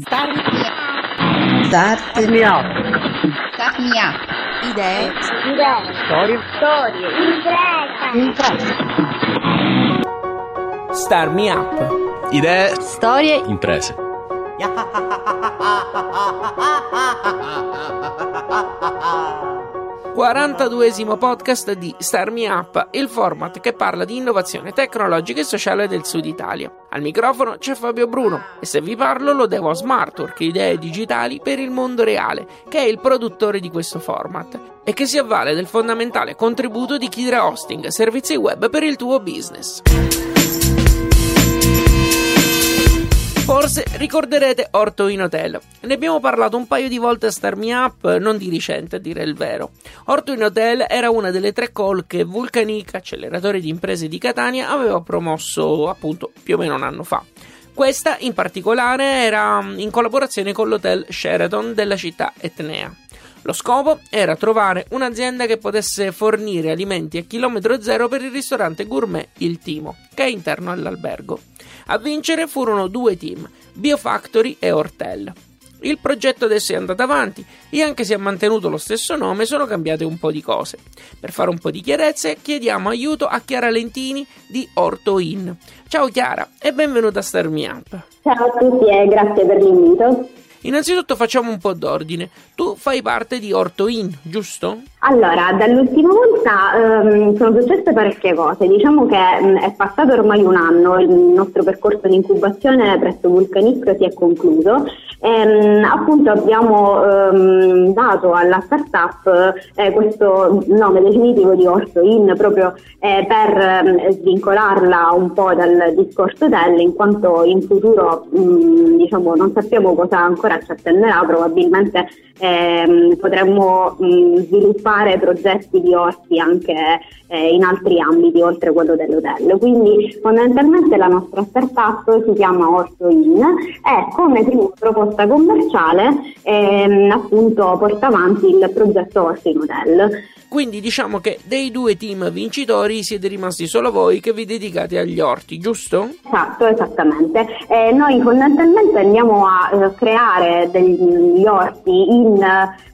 Start me up. Start me up. Start me up. Idee. Idee. Storie. Storie. Impresa. Start me up. Idee. Storie. Imprese. 42esimo podcast di Star Me Up, il format che parla di innovazione tecnologica e sociale del Sud Italia. Al microfono c'è Fabio Bruno e se vi parlo lo devo a Smartwork, idee digitali per il mondo reale, che è il produttore di questo format e che si avvale del fondamentale contributo di Kidra Hosting, servizi web per il tuo business. Forse ricorderete Orto in Hotel. Ne abbiamo parlato un paio di volte a Star Me Up, non di recente a dire il vero. Orto in Hotel era una delle tre call che Vulcanic, acceleratore di imprese di Catania, aveva promosso appunto più o meno un anno fa. Questa in particolare era in collaborazione con l'hotel Sheraton della città etnea. Lo scopo era trovare un'azienda che potesse fornire alimenti a chilometro zero per il ristorante gourmet Il Timo, che è interno all'albergo. A vincere furono due team, Biofactory e Hortel. Il progetto adesso è andato avanti e anche se ha mantenuto lo stesso nome sono cambiate un po' di cose. Per fare un po' di chiarezze chiediamo aiuto a Chiara Lentini di Orto In. Ciao Chiara e benvenuta a Star Me Up. Ciao a tutti e grazie per l'invito. Innanzitutto facciamo un po' d'ordine. Tu fai parte di Orto In, giusto? Allora, dall'ultima volta um, sono successe parecchie cose. Diciamo che um, è passato ormai un anno, il nostro percorso di incubazione presso Vulcanic si è concluso e um, appunto abbiamo dato alla startup eh, questo nome definitivo di Orto In proprio eh, per svincolarla un po' dal discorso hotel in quanto in futuro diciamo non sappiamo cosa ancora ci attenderà, probabilmente potremmo sviluppare fare progetti di orti anche eh, in altri ambiti oltre quello dell'hotel. Quindi fondamentalmente la nostra startup si chiama Orto In e come prima proposta commerciale ehm, appunto porta avanti il progetto Orto in Hotel. Quindi diciamo che dei due team vincitori siete rimasti solo voi che vi dedicate agli orti, giusto? Esatto, esattamente. Eh, noi fondamentalmente andiamo a eh, creare degli orti in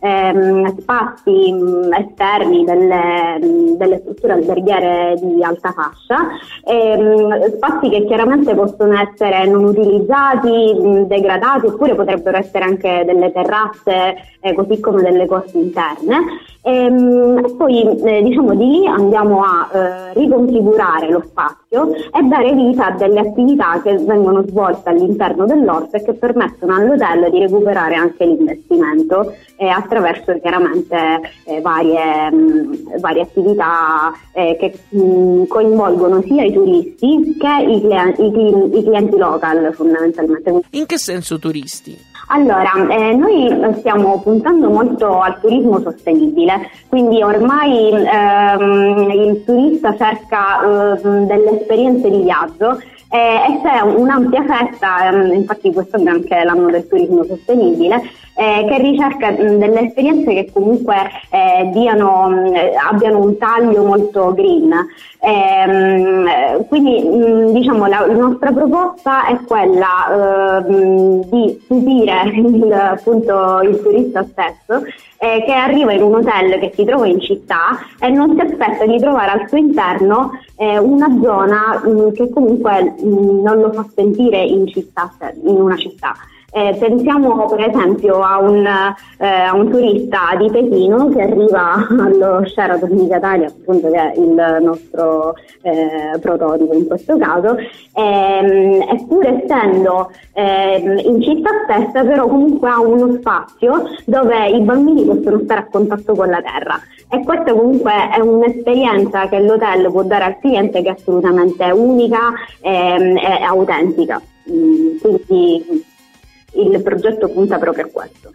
ehm, spazi mh, esterni delle, mh, delle, strutture alberghiere di alta fascia, ehm, spazi che chiaramente possono essere non utilizzati, mh, degradati oppure potrebbero essere anche delle terrazze eh, così come delle corti interne. Ehm, e poi eh, diciamo di lì andiamo a eh, riconfigurare lo spazio e dare vita a delle attività che vengono svolte all'interno dell'orto e che permettono all'hotel di recuperare anche l'investimento eh, attraverso chiaramente eh, varie, mh, varie, attività eh, che mh, coinvolgono sia i turisti che i, clienti, i, i clienti local fondamentalmente. In che senso turisti? Allora, eh, noi stiamo puntando molto al turismo sostenibile, quindi ormai ehm, il turista cerca eh, delle esperienze di viaggio eh, e c'è un'ampia festa, ehm, infatti questo è anche l'anno del turismo sostenibile, eh, che ricerca mh, delle esperienze che comunque eh, diano, mh, abbiano un taglio molto green. Ehm, quindi mh, diciamo la, la, nostra proposta è quella eh, di stupire il, appunto, il turista stesso eh, che arriva in un hotel che si trova in città e non si aspetta di trovare al suo interno eh, una zona mh, che comunque mh, non lo fa sentire in, città, in una città. Eh, pensiamo per esempio a un, eh, a un, turista di Pechino che arriva allo Sheraton di Catania, appunto che è il nostro eh, prototipo in questo caso, ehm, eppure essendo ehm, in città stessa però comunque ha uno spazio dove i bambini possono stare a contatto con la terra e questa comunque è un'esperienza che l'hotel può dare al cliente che è assolutamente unica ehm, e autentica. Mm, quindi il progetto punta proprio a questo.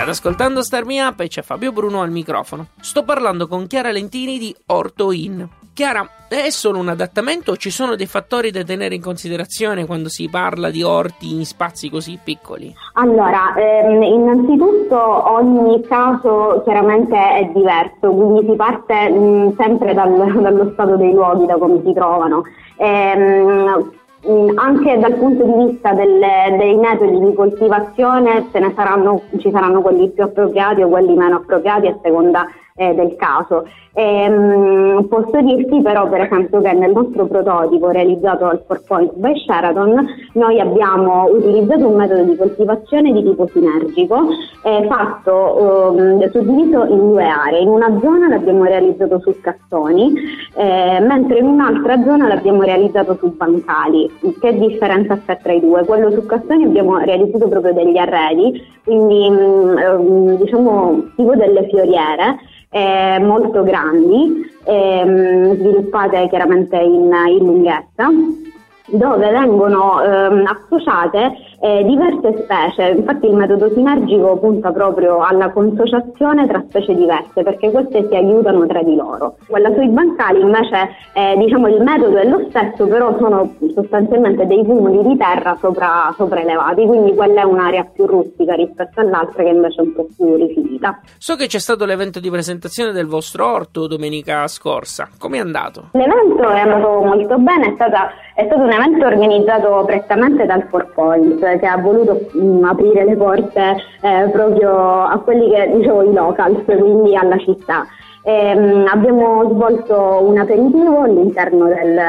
State ascoltando Star Me Up e c'è Fabio Bruno al microfono. Sto parlando con Chiara Lentini di Orto In. Chiara, è solo un adattamento o ci sono dei fattori da tenere in considerazione quando si parla di orti in spazi così piccoli? Allora, ehm, innanzitutto ogni caso chiaramente è diverso, quindi si parte mh, sempre dal, dallo stato dei luoghi, da come si trovano. Ehm, anche dal punto di vista delle, dei metodi di coltivazione saranno, ci saranno quelli più appropriati o quelli meno appropriati a seconda eh, del caso. E, mh, posso dirti però per esempio che nel nostro prototipo realizzato al Four Point by Sheraton noi abbiamo utilizzato un metodo di coltivazione di tipo sinergico eh, fatto um, suddiviso in due aree. In una zona l'abbiamo realizzato su cassoni, eh, mentre in un'altra zona l'abbiamo realizzato su bancali. Che differenza c'è tra i due? Quello su cassoni abbiamo realizzato proprio degli arredi, quindi mh, diciamo tipo delle fioriere eh, molto grandi, ehm, sviluppate chiaramente in, in lunghezza dove vengono ehm, associate eh, diverse specie, infatti il metodo sinergico punta proprio alla consociazione tra specie diverse perché queste si aiutano tra di loro. Quella sui bancali invece eh, diciamo il metodo è lo stesso però sono sostanzialmente dei cumuli di terra sopra, sopra elevati, quindi quella è un'area più rustica rispetto all'altra che invece è un po' più rifinita. So che c'è stato l'evento di presentazione del vostro orto domenica scorsa, come è andato? L'evento è andato molto bene, è, stata, è stato un evento organizzato prettamente dal Four che ha voluto mh, mm, aprire le porte eh, proprio a quelli che dicevo i locals, quindi alla città. E, mh, mm, abbiamo svolto un aperitivo all'interno del,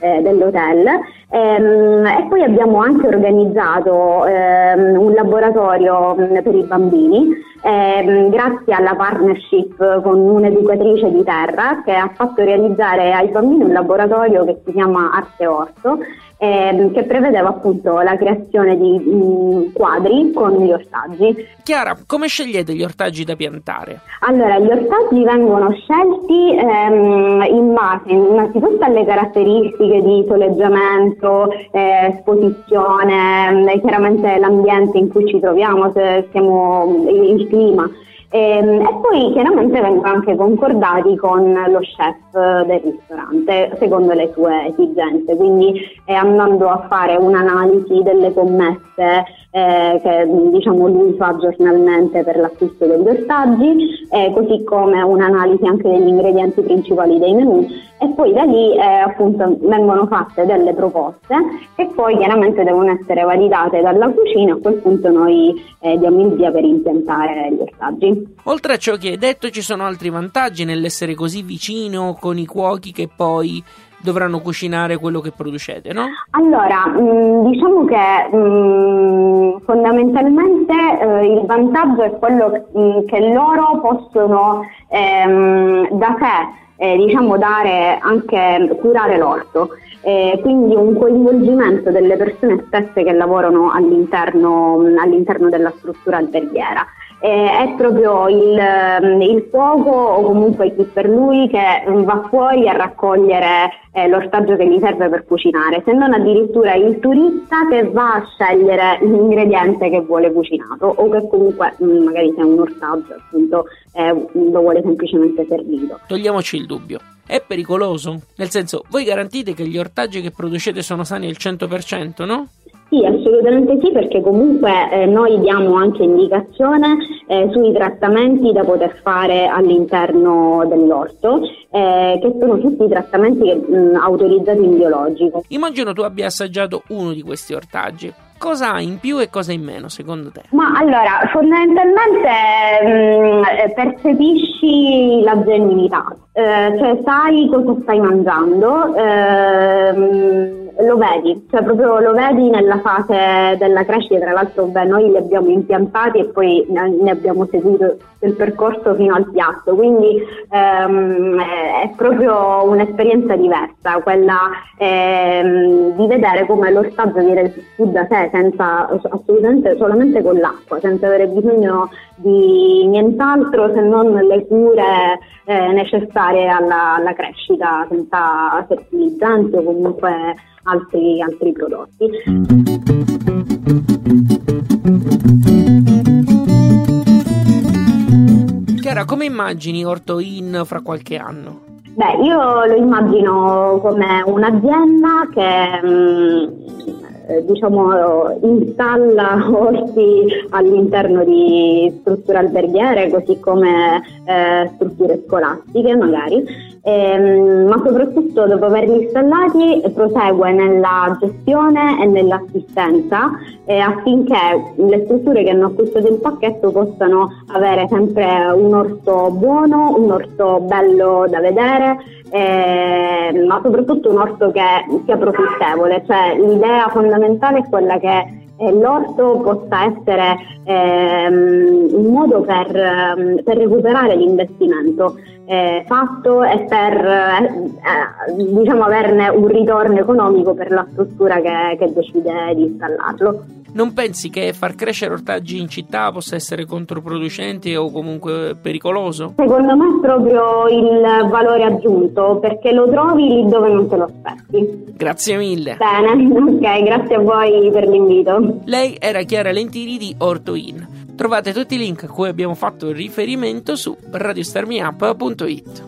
eh, dell'hotel ehm, e poi abbiamo anche organizzato ehm, un laboratorio mh, mm, per i bambini ehm, grazie alla partnership con un'educatrice di terra che ha fatto realizzare ai bambini un laboratorio che si chiama Arte Orto ehm, che prevedeva appunto la creazione di mh, mm, quadri con gli ortaggi. Chiara, come scegliete gli ortaggi da piantare? Allora, gli ortaggi vengono scelti ehm, in base innanzitutto alle caratteristiche di soleggiamento, eh, esposizione, eh, chiaramente l'ambiente in cui ci troviamo, se siamo il clima. E, ehm, e, poi chiaramente vengono anche concordati con lo chef del ristorante secondo le sue esigenze, quindi eh, andando a fare un'analisi delle commesse eh, che diciamo, lui fa giornalmente per l'acquisto degli ortaggi, eh, così come un'analisi anche degli ingredienti principali dei menù. E poi da lì eh, appunto vengono fatte delle proposte che poi chiaramente devono essere validate dalla cucina, a quel punto noi eh, diamo il via per impiantare gli ortaggi. Oltre a ciò che hai detto ci sono altri vantaggi nell'essere così vicino con i cuochi che poi dovranno cucinare quello che producete, no? Allora, mm, diciamo che mm, fondamentalmente eh, il vantaggio è quello mm, che loro possono ehm, da sé eh, diciamo dare anche curare l'orto. Eh, quindi un coinvolgimento delle persone stesse che lavorano all'interno, all'interno della struttura alberghiera eh, è proprio il, mm, il fuoco o comunque chi per lui che va fuori a raccogliere eh, l'ortaggio che gli serve per cucinare, se non addirittura il turista che va a scegliere l'ingrediente che vuole cucinato o che comunque mh, mm, magari se è un ortaggio appunto eh, lo vuole semplicemente servito. Togliamoci il dubbio. È pericoloso? Nel senso, voi garantite che gli ortaggi che producete sono sani al 100%, no? Sì, assolutamente sì, perché comunque eh, noi diamo anche indicazione eh, sui trattamenti da poter fare all'interno dell'orto, eh, che sono tutti trattamenti mh, autorizzati in biologico. Immagino tu abbia assaggiato uno di questi ortaggi. Cosa ha in più e cosa in meno secondo te? Ma allora, fondamentalmente mh, percepisci la genuinità, eh, cioè sai cosa stai mangiando. Ehm, lo vedi, cioè proprio lo vedi nella fase della crescita, tra l'altro beh, noi li abbiamo impiantati e poi ne abbiamo seguito il percorso fino al piatto, quindi ehm, è proprio un'esperienza diversa, quella ehm, di vedere come l'ortaggio viene su da sé senza assolutamente solamente con l'acqua, senza avere bisogno di nient'altro se non le cure eh, necessarie alla, alla, crescita, senza fertilizzanti o comunque altri, altri prodotti. Chiara, come immagini Orto In fra qualche anno? Beh, io lo immagino come un'azienda che mh, mm, eh, diciamo, installa orti all'interno di strutture alberghiere così come eh, strutture scolastiche magari, ehm, ma soprattutto dopo averli installati prosegue nella gestione e nell'assistenza eh, affinché le strutture che hanno acquistato il pacchetto possano avere sempre un orto buono, un orto bello da vedere, eh, ma soprattutto un orto che sia profittevole, cioè l'idea fondamentale è quella che eh, l'orto possa essere ehm, un modo per, ehm, per recuperare l'investimento eh, fatto e per eh, eh, diciamo averne un ritorno economico per la struttura che, che decide di installarlo. Non pensi che far crescere ortaggi in città possa essere controproducente o comunque pericoloso? Secondo me è proprio il valore aggiunto perché lo trovi lì dove non te lo aspetti. Grazie mille. Bene, ok, grazie a voi per l'invito. Lei era Chiara Lentini di Orto In. Trovate tutti i link a cui abbiamo fatto riferimento su radiostarmiup.it.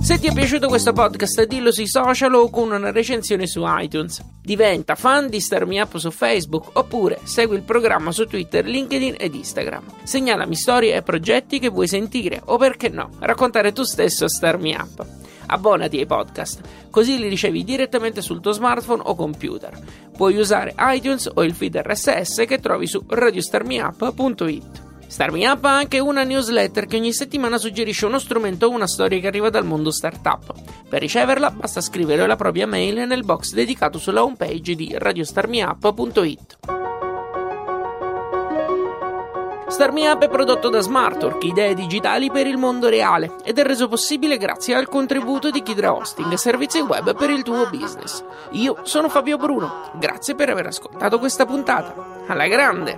Se ti è piaciuto questo podcast, dillo sui social o con una recensione su iTunes. Diventa fan di Star Me Up su Facebook oppure segui il programma su Twitter, LinkedIn ed Instagram. Segnalami storie e progetti che vuoi sentire o perché no, raccontare tu stesso a Star Me Up. Abbonati ai podcast, così li ricevi direttamente sul tuo smartphone o computer. Puoi usare iTunes o il feed RSS che trovi su radiostarmiup.it. Starmi Up ha anche una newsletter che ogni settimana suggerisce uno strumento o una storia che arriva dal mondo startup. Per riceverla basta scrivere la propria mail nel box dedicato sulla homepage di radiostarmiup.it. Starmi Up è prodotto da Smartwork, idee digitali per il mondo reale, ed è reso possibile grazie al contributo di Kidra Hosting, servizi web per il tuo business. Io sono Fabio Bruno, grazie per aver ascoltato questa puntata. Alla grande!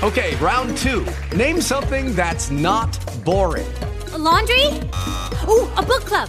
Okay, round two. Name something that's not boring. A laundry? Ooh, a book club.